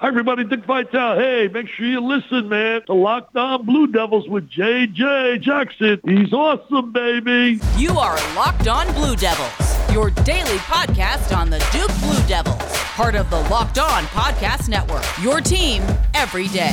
Hi, everybody. Dick Vitale. Hey, make sure you listen, man. to Locked On Blue Devils with JJ Jackson. He's awesome, baby. You are Locked On Blue Devils, your daily podcast on the Duke Blue Devils, part of the Locked On Podcast Network. Your team every day.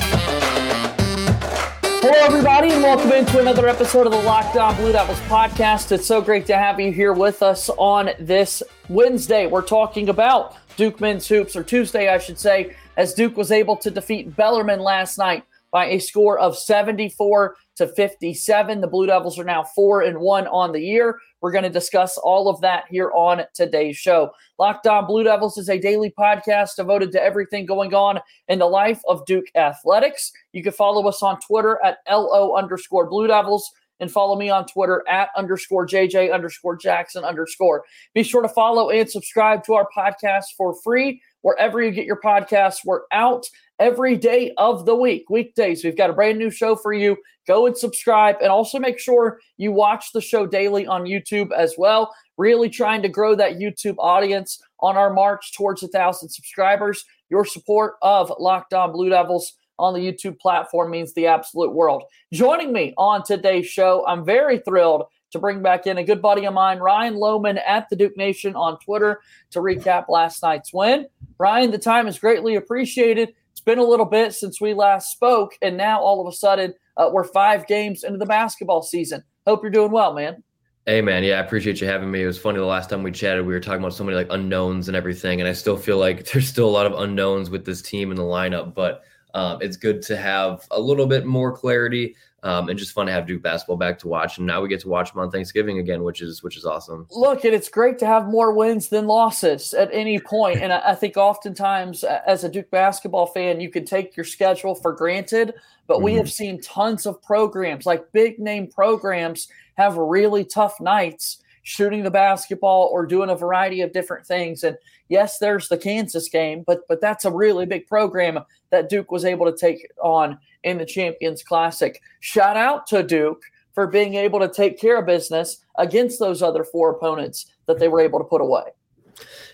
Hello, everybody, and welcome into another episode of the Locked On Blue Devils podcast. It's so great to have you here with us on this Wednesday. We're talking about Duke men's hoops, or Tuesday, I should say as Duke was able to defeat Bellarmine last night by a score of 74 to 57. The Blue Devils are now 4 and 1 on the year. We're going to discuss all of that here on today's show. Locked On Blue Devils is a daily podcast devoted to everything going on in the life of Duke athletics. You can follow us on Twitter at LO underscore Blue Devils and follow me on Twitter at underscore JJ underscore Jackson underscore. Be sure to follow and subscribe to our podcast for free wherever you get your podcasts. We're out every day of the week, weekdays. We've got a brand new show for you. Go and subscribe, and also make sure you watch the show daily on YouTube as well. Really trying to grow that YouTube audience on our march towards a thousand subscribers. Your support of Locked On Blue Devils on the YouTube platform means the absolute world. Joining me on today's show, I'm very thrilled to bring back in a good buddy of mine, Ryan Lohman at the Duke Nation on Twitter to recap last night's win. Ryan, the time is greatly appreciated. It's been a little bit since we last spoke, and now all of a sudden uh, we're five games into the basketball season. Hope you're doing well, man. Hey man, yeah, I appreciate you having me. It was funny the last time we chatted, we were talking about so many like unknowns and everything, and I still feel like there's still a lot of unknowns with this team and the lineup, but um, it's good to have a little bit more clarity um, and just fun to have Duke basketball back to watch. And now we get to watch them on Thanksgiving again, which is which is awesome. Look, and it's great to have more wins than losses at any point. And I, I think oftentimes, as a Duke basketball fan, you can take your schedule for granted. But mm-hmm. we have seen tons of programs, like big name programs, have really tough nights shooting the basketball or doing a variety of different things. And yes, there's the Kansas game, but but that's a really big program that Duke was able to take on in the Champions Classic. Shout out to Duke for being able to take care of business against those other four opponents that they were able to put away.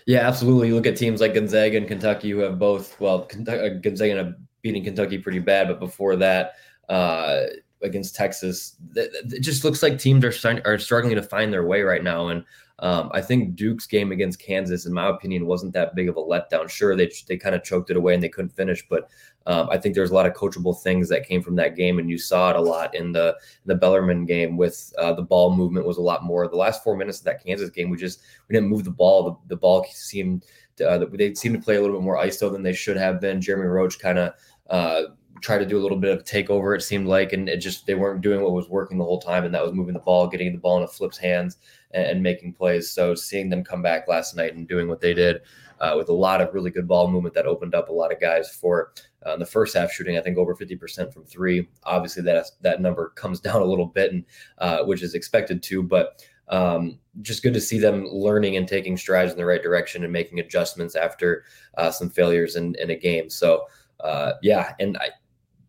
Yeah, absolutely. You look at teams like Gonzaga and Kentucky who have both, well, uh, Gonzaga beating Kentucky pretty bad, but before that, uh, against Texas, it just looks like teams are, are struggling to find their way right now. And um, I think Duke's game against Kansas, in my opinion, wasn't that big of a letdown. Sure, they they kind of choked it away and they couldn't finish, but um, I think there's a lot of coachable things that came from that game, and you saw it a lot in the the Bellarmine game with uh, the ball movement was a lot more. The last four minutes of that Kansas game, we just we didn't move the ball. The, the ball seemed to, uh, they seemed to play a little bit more ISO than they should have been. Jeremy Roach kind of. Uh, try to do a little bit of takeover. It seemed like, and it just they weren't doing what was working the whole time, and that was moving the ball, getting the ball in a Flip's hands, and, and making plays. So seeing them come back last night and doing what they did uh, with a lot of really good ball movement that opened up a lot of guys for uh, the first half shooting. I think over fifty percent from three. Obviously, that that number comes down a little bit, and uh, which is expected to, but. Um, just good to see them learning and taking strides in the right direction and making adjustments after uh, some failures in, in a game. So, uh, yeah, and I,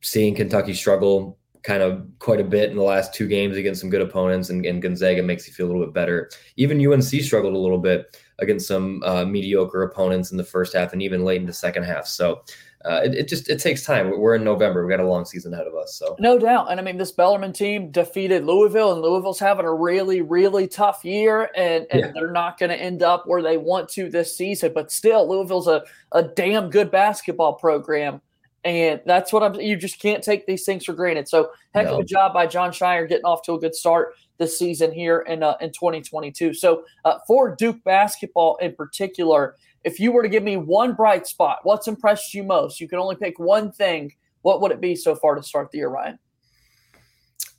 seeing Kentucky struggle kind of quite a bit in the last two games against some good opponents, and, and Gonzaga makes you feel a little bit better. Even UNC struggled a little bit against some uh, mediocre opponents in the first half and even late in the second half. So uh, it, it, just it takes time. We're in November. We got a long season ahead of us. So no doubt. And I mean, this Bellarmine team defeated Louisville, and Louisville's having a really really tough year, and, and yeah. they're not going to end up where they want to this season. But still, Louisville's a a damn good basketball program. And that's what I'm. You just can't take these things for granted. So heck no. of a job by Jon Scheyer getting off to a good start this season here in uh, in 2022. So uh, for Duke basketball in particular, if you were to give me one bright spot, what's impressed you most? You can only pick one thing. What would it be so far to start the year, Ryan?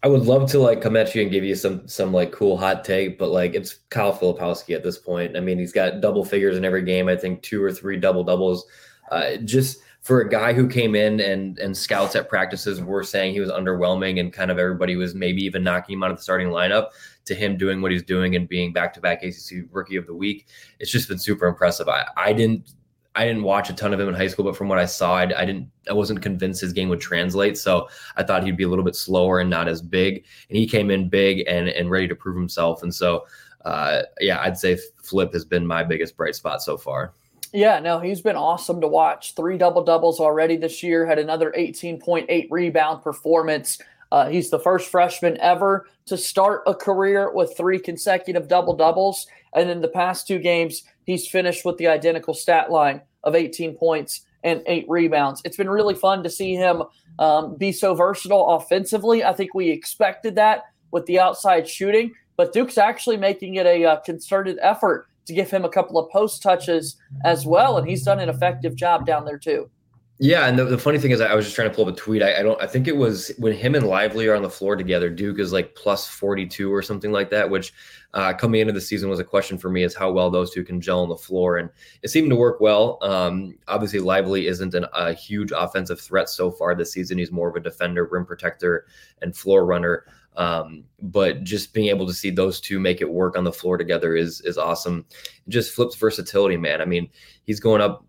I would love to like come at you and give you some some like cool hot take, but like it's Kyle Filipowski at this point. I mean, he's got double figures in every game. I think two or three double doubles. Uh, just for a guy who came in and and scouts at practices were saying he was underwhelming and kind of everybody was maybe even knocking him out of the starting lineup to him doing what he's doing and being back to back ACC rookie of the week. It's just been super impressive. I, I didn't I didn't watch a ton of him in high school, but from what I saw, I, I, didn't, I wasn't convinced his game would translate. So I thought he'd be a little bit slower and not as big. And he came in big and and ready to prove himself. And so, uh, yeah, I'd say Flip has been my biggest bright spot so far. Yeah, no, he's been awesome to watch. Three double doubles already this year, had another 18.8 rebound performance. Uh, he's the first freshman ever to start a career with three consecutive double doubles. And in the past two games, he's finished with the identical stat line of 18 points and eight rebounds. It's been really fun to see him um, be so versatile offensively. I think we expected that with the outside shooting, but Duke's actually making it a uh, concerted effort to give him a couple of post touches as well. And he's done an effective job down there, too. Yeah, and the, the funny thing is, I was just trying to pull up a tweet. I, I, don't. I think it was when him and Lively are on the floor together. Duke is like plus forty two or something like that. Which uh, coming into the season was a question for me: is how well those two can gel on the floor, and it seemed to work well. Um, obviously, Lively isn't an, a huge offensive threat so far this season. He's more of a defender, rim protector, and floor runner. Um, but just being able to see those two make it work on the floor together is is awesome. Just Flip's versatility, man. I mean, he's going up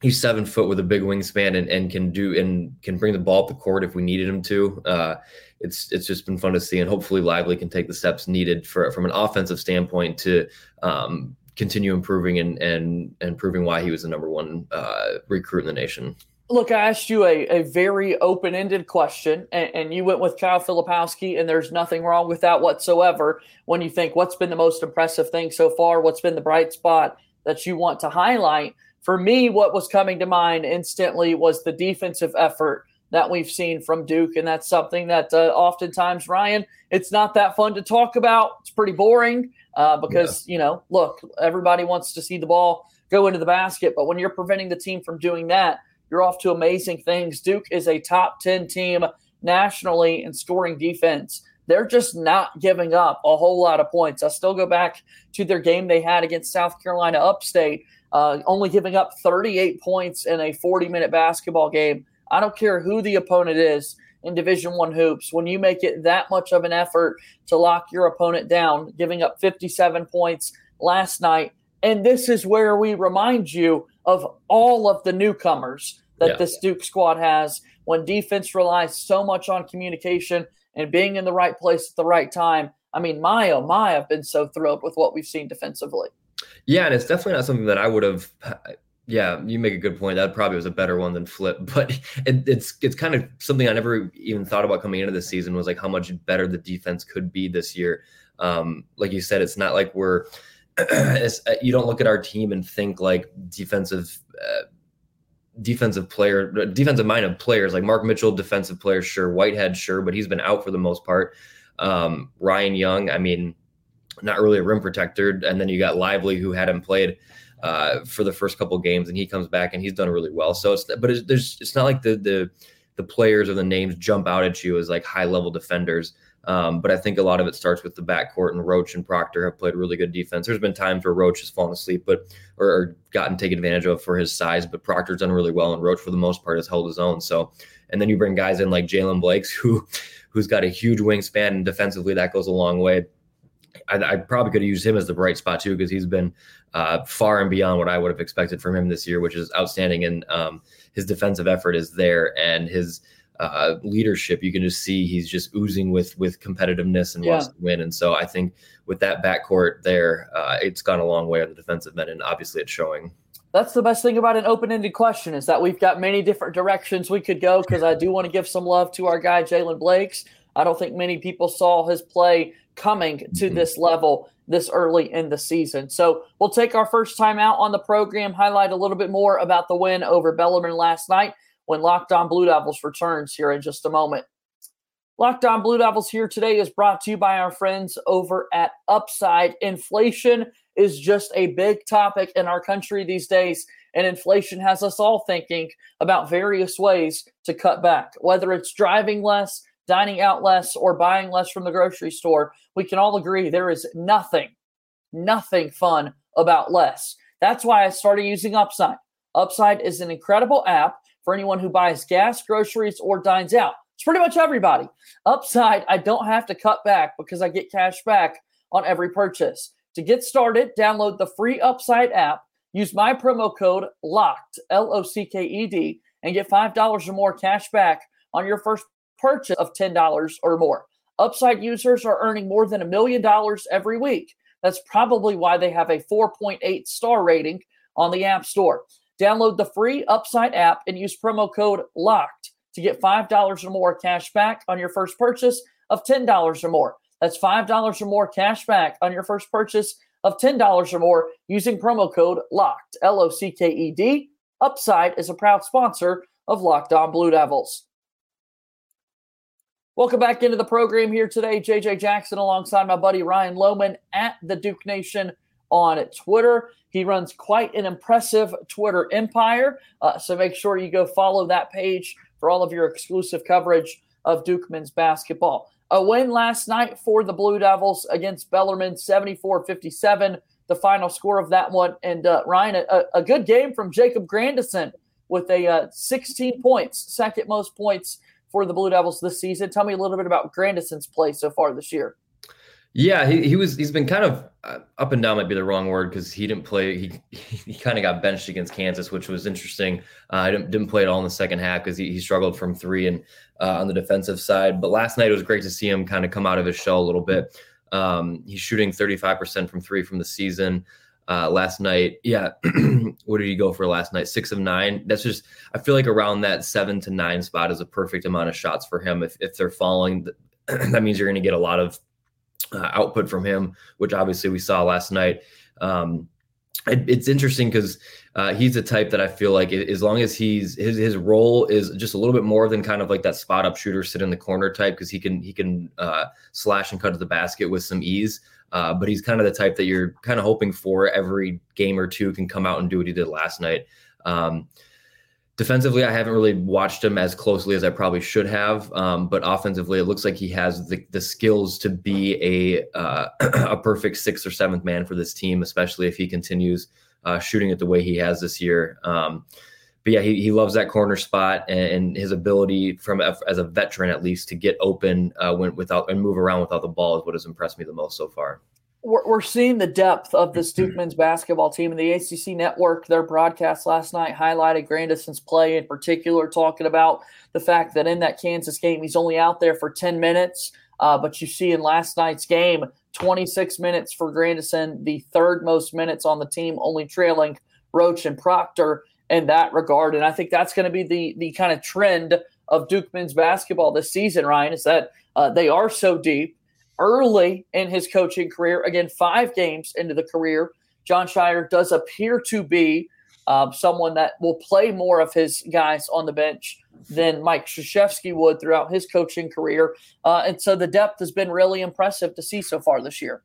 he's seven foot with a big wingspan and, and can do and can bring the ball up the court if we needed him to. Uh, it's it's just been fun to see, and hopefully Lively can take the steps needed for from an offensive standpoint to um, continue improving and and and proving why he was the number one uh, recruit in the nation. Look, I asked you a, a very open ended question, and, and, you went with Kyle Filipowski, and there's nothing wrong with that whatsoever. When you think what's been the most impressive thing so far, what's been the bright spot that you want to highlight, for me, what was coming to mind instantly was the defensive effort that we've seen from Duke. And that's something that uh, oftentimes, Ryan, it's not that fun to talk about. It's pretty boring uh, because, yeah. you know, look, everybody wants to see the ball go into the basket. But when you're preventing the team from doing that, you're off to amazing things. Duke is a top 10 team nationally in scoring defense. They're just not giving up a whole lot of points. I still go back to their game they had against South Carolina Upstate uh, only giving up 38 points in a 40 minute basketball game. I don't care who the opponent is in Division One hoops. When you make it that much of an effort to lock your opponent down, giving up 57 points last night, and this is where we remind you of all of the newcomers that yeah. this Duke squad has. When defense relies so much on communication and being in the right place at the right time. I mean, my oh my, I've been so thrilled with what we've seen defensively. Yeah, and it's definitely not something that I would have. Yeah, you make a good point. That probably was a better one than Flip, but it, it's it's kind of something I never even thought about coming into the season was like how much better the defense could be this year. Um, like you said, it's not like we're you don't look at our team and think like defensive. Uh, defensive player, defensive minded players like Mark Mitchell, defensive player, sure. Whitehead, sure, but he's been out for the most part. Um, Ryan Young, I mean, not really a rim protector. And then you got Lively, who hadn't played uh, for the first couple games, and he comes back and he's done really well. So it's but it's, there's it's not like the the the players or the names jump out at you as like high level defenders. Um, but I think a lot of it starts with the backcourt, and Roach and Proctor have played really good defense. There's been times where Roach has fallen asleep, but or, or gotten taken advantage of for his size, but Proctor's done really well, and Roach for the most part has held his own. So, and then you bring guys in like Jaylen Blakes, who who's got a huge wingspan, and defensively that goes a long way. I, I, probably could have used him as the bright spot too because he's been uh, far and beyond what I would have expected from him this year, which is outstanding. And um, his defensive effort is there, and his uh, leadership you can just see he's just oozing with with competitiveness and yeah. wants to win. And so I think with that backcourt there, uh, it's gone a long way on the defensive end, and obviously it's showing. That's the best thing about an open-ended question is that we've got many different directions we could go. Because I do want to give some love to our guy Jaylen Blakes. I don't think many people saw his play coming to mm-hmm. this level this early in the season. So we'll take our first time out on the program, highlight a little bit more about the win over Bellarmine last night when Locked On Blue Devils returns here in just a moment. Locked On Blue Devils here today is brought to you by our friends over at Upside. Inflation is just a big topic in our country these days, and inflation has us all thinking about various ways to cut back, whether it's driving less, dining out less, or buying less from the grocery store, we can all agree there is nothing, nothing fun about less. That's why I started using Upside. Upside is an incredible app for anyone who buys gas, groceries, or dines out. It's pretty much everybody. Upside, I don't have to cut back because I get cash back on every purchase. To get started, download the free Upside app, use my promo code LOCKED, L O C K E D, and get $5 or more cash back on your first purchase of $10 or more. Upside users are earning more than a million dollars every week. That's probably why they have a 4.8 star rating on the App Store. Download the free Upside app and use promo code LOCKED to get $5 or more cash back on your first purchase of $10 or more. That's $5 or more cash back on your first purchase of $10 or more using promo code LOCKED, L O C K E D. Upside is a proud sponsor of Locked On Blue Devils. Welcome back into the program here today. JJ Jackson alongside my buddy Ryan Lohman at the Duke Nation on Twitter. He runs quite an impressive Twitter empire. Uh, so make sure you go follow that page for all of your exclusive coverage of Duke men's basketball. A win last night for the Blue Devils against Bellarmine, 74 57, the final score of that one. And uh, Ryan, a, a, good game from Jacob Grandison with a uh, 16 points, second most points for the Blue Devils this season. Tell me a little bit about Grandison's play so far this year. Yeah, he, he was he's been kind of uh, up and down might be the wrong word because he didn't play he he kind of got benched against Kansas, which was interesting. Uh, I didn't, didn't play at all in the second half because he, he struggled from three and uh, on the defensive side. But last night it was great to see him kind of come out of his shell a little bit. Um, he's shooting 35% from three from the season. Uh, last night, yeah, what did he go for last night? Six of nine. That's just I feel like around that seven to nine spot is a perfect amount of shots for him. If if they're falling, that means you're going to get a lot of uh, output from him, which obviously we saw last night. Um, it, it's interesting because uh, he's a type that I feel like as long as he's his his role is just a little bit more than kind of like that spot up shooter, sit in the corner type because he can he can uh, slash and cut to the basket with some ease. Uh, but he's kind of the type that you're kind of hoping for every game or two can come out and do what he did last night. Um, Defensively, I haven't really watched him as closely as I probably should have. Um, but offensively, it looks like he has the, the skills to be a uh, a perfect sixth or seventh man for this team, especially if he continues uh, shooting it the way he has this year. Um, but yeah, he, he loves that corner spot and, and his ability from as a veteran at least to get open uh, when without and move around without the ball is what has impressed me the most so far we're, we're seeing the depth of the Duke men's basketball team and the ACC network. Their broadcast last night highlighted Grandison's play in particular, talking about the fact that in that Kansas game, he's only out there for 10 minutes. Uh, but you see in last night's game, 26 minutes for Grandison, the third most minutes on the team, only trailing Roach and Proctor in that regard. And I think that's going to be the the kind of trend of Duke men's basketball this season, Ryan, is that uh, they are so deep early in his coaching career. Again, five games into the career, Jon Scheyer does appear to be uh, someone that will play more of his guys on the bench than Mike Krzyzewski would throughout his coaching career. Uh, and so the depth has been really impressive to see so far this year.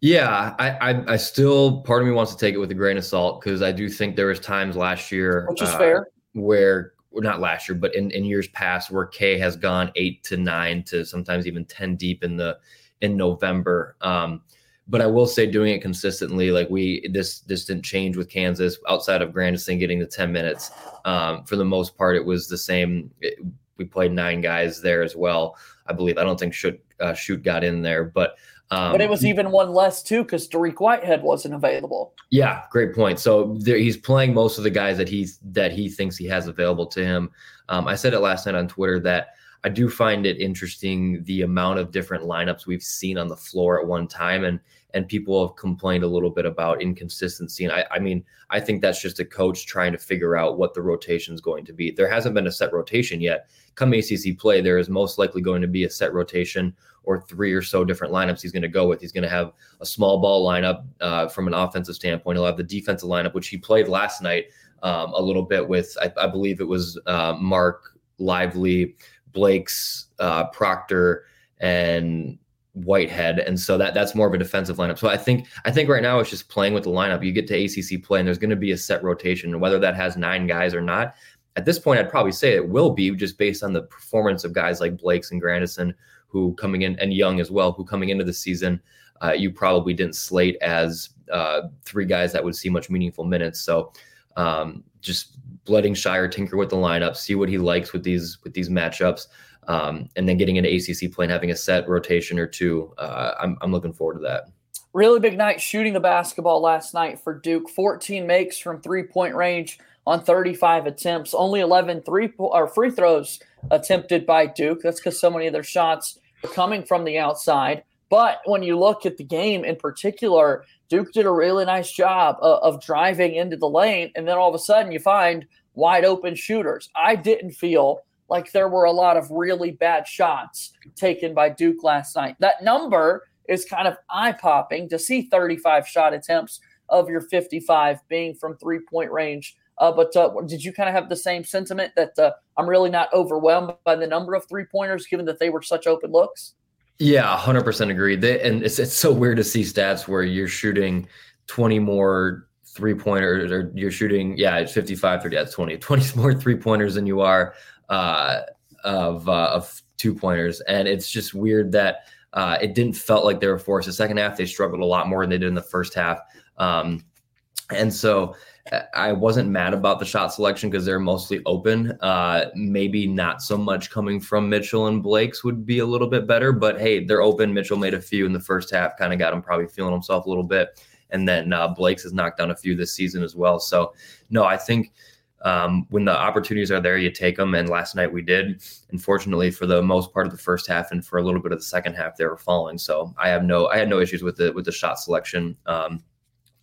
Yeah, I, I, I still part of me wants to take it with a grain of salt because I do think there was times last year, which is uh, fair, where not last year, but in, in years past where K has gone eight to nine to sometimes even 10 deep in the in November. Um, but I will say doing it consistently, like we this this didn't change with Kansas outside of Grandison getting the 10 minutes. Um, for the most part, it was the same. It, we played nine guys there as well. I believe. I don't think Schutt uh, Schutt got in there, but um, but it was even one less too because Dariq Whitehead wasn't available. Yeah, great point. So there, he's playing most of the guys that he's that he thinks he has available to him. Um, I said it last night on Twitter that I do find it interesting the amount of different lineups we've seen on the floor at one time, and and people have complained a little bit about inconsistency. And I, I mean, I think that's just a coach trying to figure out what the rotation is going to be. There hasn't been a set rotation yet. Come ACC play, there is most likely going to be a set rotation or three or so different lineups he's going to go with. He's going to have a small ball lineup uh, from an offensive standpoint. He'll have the defensive lineup, which he played last night um, a little bit with, I, I believe it was uh, Mark Lively, Blakes uh, Proctor, and Whitehead, and so that that's more of a defensive lineup. So I think I think right now it's just playing with the lineup. You get to ACC play, and there's going to be a set rotation, whether that has nine guys or not. At this point, I'd probably say it will be just based on the performance of guys like Blakes and Grandison, who coming in and Young as well, who coming into the season, uh, you probably didn't slate as uh, three guys that would see much meaningful minutes. So um, just letting Scheyer tinker with the lineup, see what he likes with these with these matchups um, and then getting into ACC play and having a set rotation or two. Uh, I'm, I'm looking forward to that. Really big night shooting the basketball last night for Duke. 14 makes from three point range on 35 attempts. Only 11 three po- or free throws attempted by Duke. That's because so many of their shots are coming from the outside. But when you look at the game in particular, Duke did a really nice job of, of driving into the lane. And then all of a sudden you find wide open shooters. I didn't feel like there were a lot of really bad shots taken by Duke last night. That number is kind of eye popping to see 35 shot attempts of your 55 being from three point range. Uh, but uh, did you kind of have the same sentiment that uh, I'm really not overwhelmed by the number of three pointers given that they were such open looks? Yeah, 100% agree. They, and it's, it's so weird to see stats where you're shooting 20 more three pointers or you're shooting, yeah, it's 55, 30, that's 20, 20 more three pointers than you are uh, of, uh, of two pointers. And it's just weird that uh, it didn't felt like they were forced. The second half, they struggled a lot more than they did in the first half. Um, and so I wasn't mad about the shot selection because they're mostly open. Uh, maybe not so much coming from Mitchell and Blakes would be a little bit better, but hey, they're open. Mitchell made a few in the first half, kind of got him probably feeling himself a little bit. And then uh, Blakes has knocked down a few this season as well. So, no, I think um, when the opportunities are there, you take them. And last night we did. Unfortunately, for the most part of the first half and for a little bit of the second half, they were falling. So I have no, I had no issues with the with the shot selection. Um,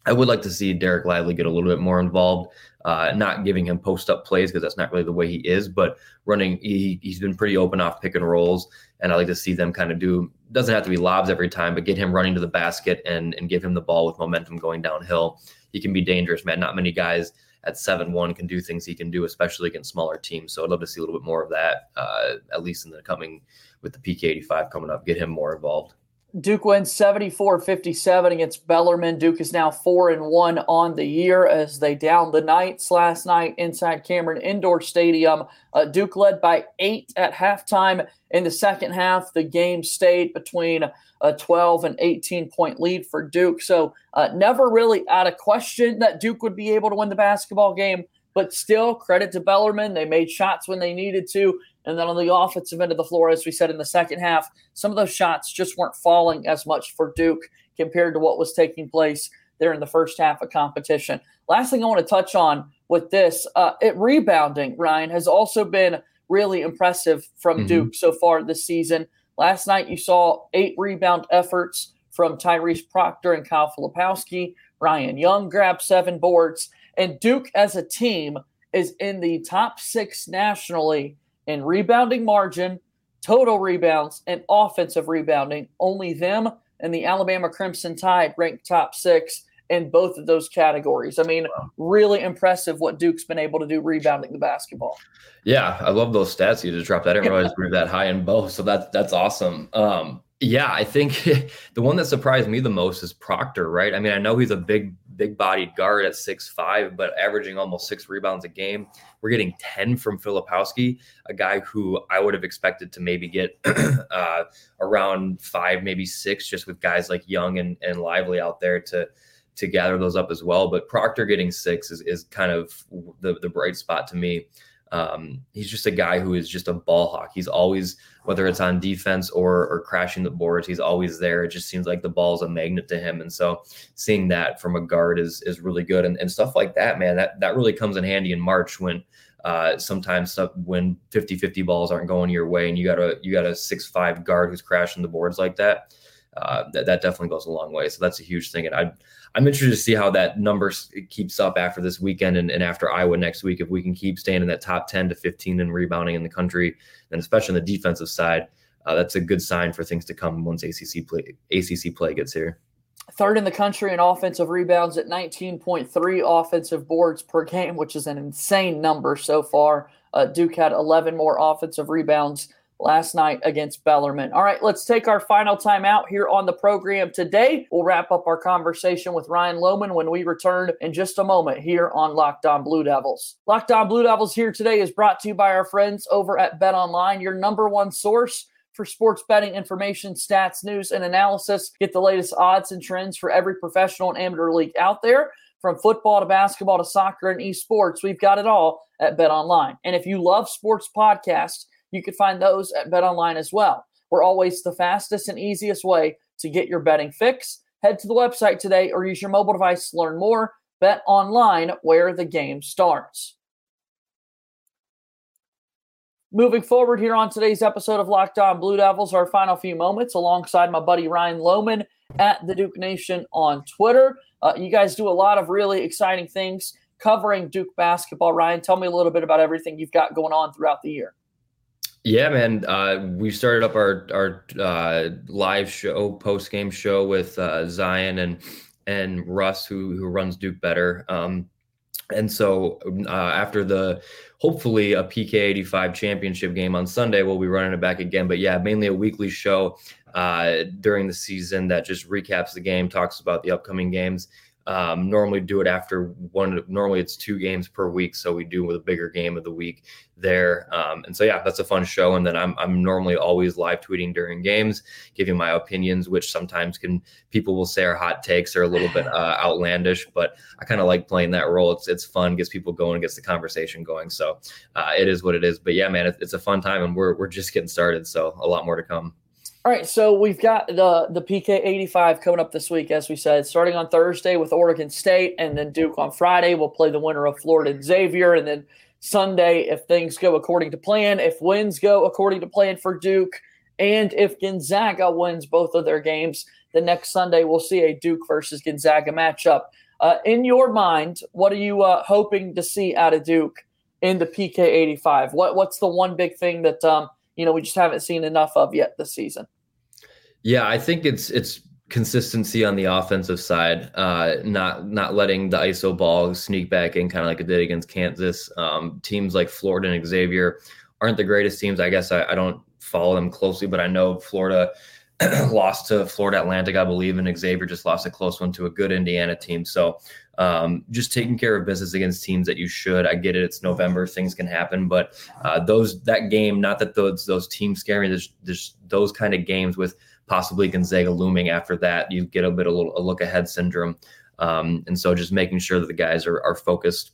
I would like to see Dereck Lively get a little bit more involved. Uh, not giving him post up plays because that's not really the way he is, but running, he, he's been pretty open off pick and rolls. And I like to see them kind of do, doesn't have to be lobs every time, but get him running to the basket and, and give him the ball with momentum going downhill. He can be dangerous, man. Not many guys at 7 1 can do things he can do, especially against smaller teams. So I'd love to see a little bit more of that, uh, at least in the coming with the PK 85 coming up, get him more involved. Duke wins 74-57 against Bellarmine. Duke is now 4 and 1 on the year as they downed the Knights last night inside Cameron Indoor Stadium. Uh, Duke led by 8 at halftime. In the second half, the game stayed between a 12 and 18 point lead for Duke. So, uh, never really out of question that Duke would be able to win the basketball game, but still, credit to Bellarmine. They made shots when they needed to. And then on the offensive end of the floor, as we said in the second half, some of those shots just weren't falling as much for Duke compared to what was taking place there in the first half of competition. Last thing I want to touch on with this, uh, it rebounding, Ryan, has also been really impressive from mm-hmm. Duke so far this season. Last night, you saw eight rebound efforts from Tyrese Proctor and Kyle Filipowski. Ryan Young grabbed seven boards. And Duke as a team is in the top six nationally in rebounding margin, total rebounds, and offensive rebounding. Only them and the Alabama Crimson Tide ranked top six in both of those categories. I mean, really impressive what Duke's been able to do rebounding the basketball. Yeah, I love those stats you just dropped. I didn't realize we were that high in both, so that's that's awesome. Um, yeah, I think the one that surprised me the most is Proctor. Right? I mean, I know he's a big big bodied guard at six five, but averaging almost six rebounds a game. We're getting 10 from Filipowski, a guy who I would have expected to maybe get uh, around five, maybe six, just with guys like Young and, and Lively out there to to gather those up as well. But Proctor getting six is, is kind of the, the bright spot to me. Um, he's just a guy who is just a ball hawk. He's always, whether it's on defense or or crashing the boards, he's always there. It just seems like the ball's a magnet to him. And so seeing that from a guard is is really good. And, and stuff like that, man, that that really comes in handy in March when uh, sometimes stuff, when 50-50 balls aren't going your way and you got a you got a six five guard who's crashing the boards like that. Uh, that, that definitely goes a long way. So that's a huge thing. And I I'm interested to see how that number keeps up after this weekend and, and after Iowa next week. If we can keep staying in that top 10 to 15 and rebounding in the country, and especially on the defensive side, uh, that's a good sign for things to come once ACC play ACC play gets here. Third in the country in offensive rebounds at 19.3 offensive boards per game, which is an insane number so far. Uh, Duke had 11 more offensive rebounds last night against Bellarmine. All right, let's take our final time out here on the program today. We'll wrap up our conversation with Ryan Lohman when we return in just a moment here on Locked On Blue Devils. Locked On Blue Devils here today is brought to you by our friends over at Bet Online, your number one source for sports betting information, stats, news, and analysis. Get the latest odds and trends for every professional and amateur league out there. From football to basketball to soccer and esports, we've got it all at Bet Online. And if you love sports podcasts, you can find those at Bet Online as well. We're always the fastest and easiest way to get your betting fix. Head to the website today or use your mobile device to learn more. Bet Online, where the game starts. Moving forward here on today's episode of Locked On Blue Devils, our final few moments alongside my buddy Ryan Lohman at the Duke Nation on Twitter. Uh, you guys do a lot of really exciting things covering Duke basketball. Ryan, tell me a little bit about everything you've got going on throughout the year. Yeah, man. Uh, we started up our our uh, live show, post game show with uh, Zion and and Russ, who who runs Duke Better. Um, and so uh, after the hopefully a PK 85 championship game on Sunday, we'll be running it back again. But yeah, mainly a weekly show uh, during the season that just recaps the game, talks about the upcoming games. Um, normally do it after one. Normally it's two games per week, so we do with a bigger game of the week there. Um, and so yeah, that's a fun show. And then I'm I'm normally always live tweeting during games, giving my opinions, which sometimes can people will say are hot takes or a little bit uh, outlandish, but I kind of like playing that role. It's it's fun, gets people going, gets the conversation going. So uh, it is what it is. But yeah, man, it, it's a fun time, and we're we're just getting started. So a lot more to come. All right, so we've got the the PK 85 coming up this week, as we said, starting on Thursday with Oregon State, and then Duke on Friday. We'll play the winner of Florida and Xavier, and then Sunday, if things go according to plan, if wins go according to plan for Duke, and if Gonzaga wins both of their games, the next Sunday we'll see a Duke versus Gonzaga matchup. Uh, in your mind, what are you uh, hoping to see out of Duke in the PK 85? What what's the one big thing that um, you know we just haven't seen enough of yet this season? Yeah, I think it's it's consistency on the offensive side, uh, not not letting the ISO ball sneak back in, kind of like it did against Kansas. Um, teams like Florida and Xavier aren't the greatest teams. I guess I, I don't follow them closely, but I know Florida lost to Florida Atlantic, I believe, and Xavier just lost a close one to a good Indiana team. So um, just taking care of business against teams that you should. I get it; it's November, things can happen, but uh, those that game, not that those those teams scare me. There's there's those kind of games with possibly Gonzaga looming after that. You get a bit of a look ahead syndrome. Um, and so just making sure that the guys are, are focused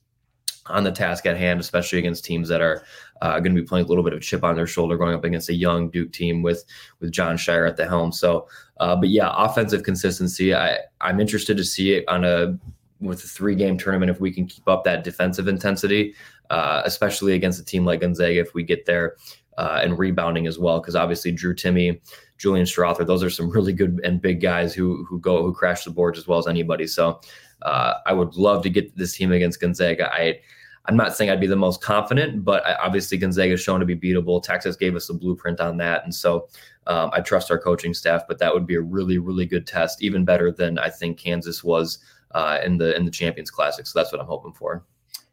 on the task at hand, especially against teams that are uh, going to be playing a little bit of chip on their shoulder, going up against a young Duke team with with Jon Scheyer at the helm. So, uh, but yeah, offensive consistency. I I'm interested to see it on a with a three game tournament if we can keep up that defensive intensity, uh, especially against a team like Gonzaga if we get there. Uh, and rebounding as well, because obviously Drew Timme, Julian Strawther, Those are some really good and big guys who who go who crash the boards as well as anybody. So uh, I would love to get this team against Gonzaga. I I'm not saying I'd be the most confident, but I, obviously Gonzaga is shown to be beatable. Texas gave us a blueprint on that, and so um, I trust our coaching staff. But that would be a really really good test, even better than I think Kansas was uh, in the in the Champions Classic. So that's what I'm hoping for.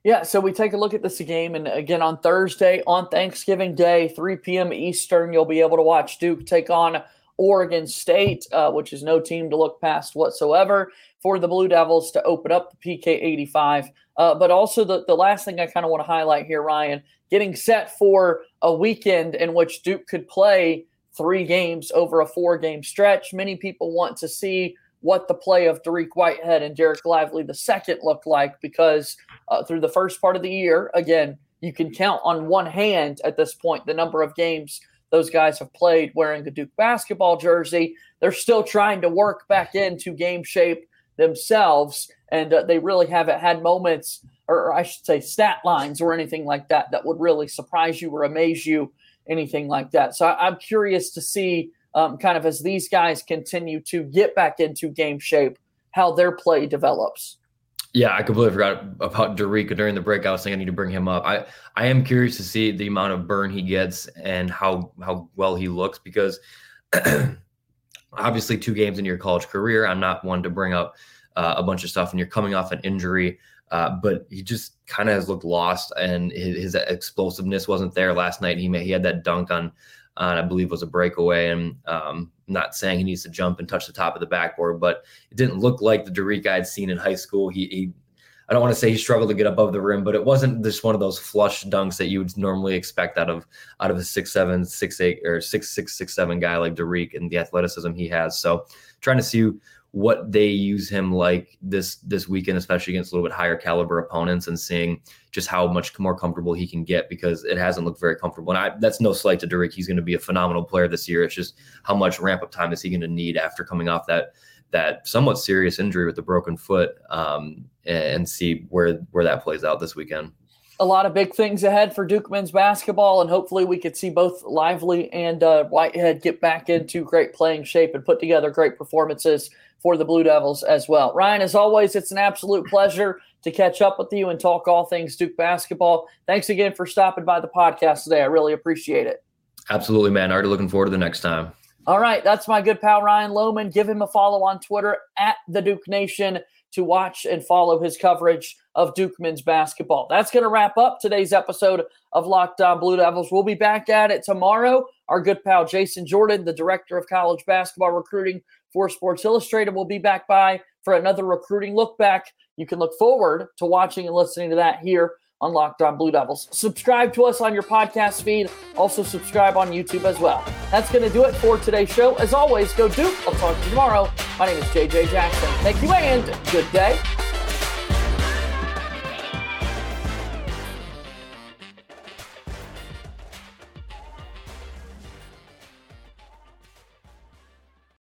Yeah, so we take a look at this game, and again on Thursday, on Thanksgiving Day, 3 p.m. Eastern, you'll be able to watch Duke take on Oregon State, uh, which is no team to look past whatsoever for the Blue Devils to open up the PK 85. Uh, but also, the, the last thing I kind of want to highlight here, Ryan, getting set for a weekend in which Duke could play three games over a four game stretch. Many people want to see what the play of Dariq Whitehead and Dereck Lively the second looked like because uh, through the first part of the year, again, you can count on one hand at this point the number of games those guys have played wearing a Duke basketball jersey. They're still trying to work back into game shape themselves, and uh, they really haven't had moments, or I should say, stat lines or anything like that that would really surprise you or amaze you, anything like that. So I- I'm curious to see um, kind of as these guys continue to get back into game shape, how their play develops. Yeah, I completely forgot about Dariq during the break. I was saying I need to bring him up. I, I am curious to see the amount of burn he gets and how how well he looks because obviously two games in your college career. I'm not one to bring up uh, a bunch of stuff, and you're coming off an injury. Uh, but he just kind of has looked lost, and his, his, explosiveness wasn't there last night. He he had that dunk on on I believe was a breakaway, and um, not saying he needs to jump and touch the top of the backboard, but it didn't look like the Dariq I'd seen in high school. He, he I don't want to say he struggled to get above the rim, but it wasn't just one of those flush dunks that you would normally expect out of out of a six seven, six eight, or six six six seven guy like Dariq and the athleticism he has. So trying to see what they use him like this this weekend, especially against a little bit higher caliber opponents, and seeing just how much more comfortable he can get because it hasn't looked very comfortable. And I, that's no slight to Dariq; he's going to be a phenomenal player this year. It's just how much ramp up time is he going to need after coming off that that somewhat serious injury with the broken foot, um, and see where where that plays out this weekend. A lot of big things ahead for Duke men's basketball, and hopefully we could see both Lively and uh, Whitehead get back into great playing shape and put together great performances for the Blue Devils as well. Ryan, as always, it's an absolute pleasure to catch up with you and talk all things Duke basketball. Thanks again for stopping by the podcast today. I really appreciate it. Absolutely, man. Already looking forward to the next time. All right, that's my good pal Ryan Lohman. Give him a follow on Twitter at the Duke Nation to watch and follow his coverage of Duke men's basketball. That's going to wrap up today's episode of Locked On Blue Devils. We'll be back at it tomorrow. Our good pal Jason Jordan, the director of college basketball recruiting for Sports Illustrated, will be back by for another recruiting look back. You can look forward to watching and listening to that here on Locked On Blue Devils. Subscribe to us on your podcast feed. Also, subscribe on YouTube as well. That's going to do it for today's show. As always, go Duke. I'll talk to you tomorrow. My name is JJ Jackson. Thank you and good day.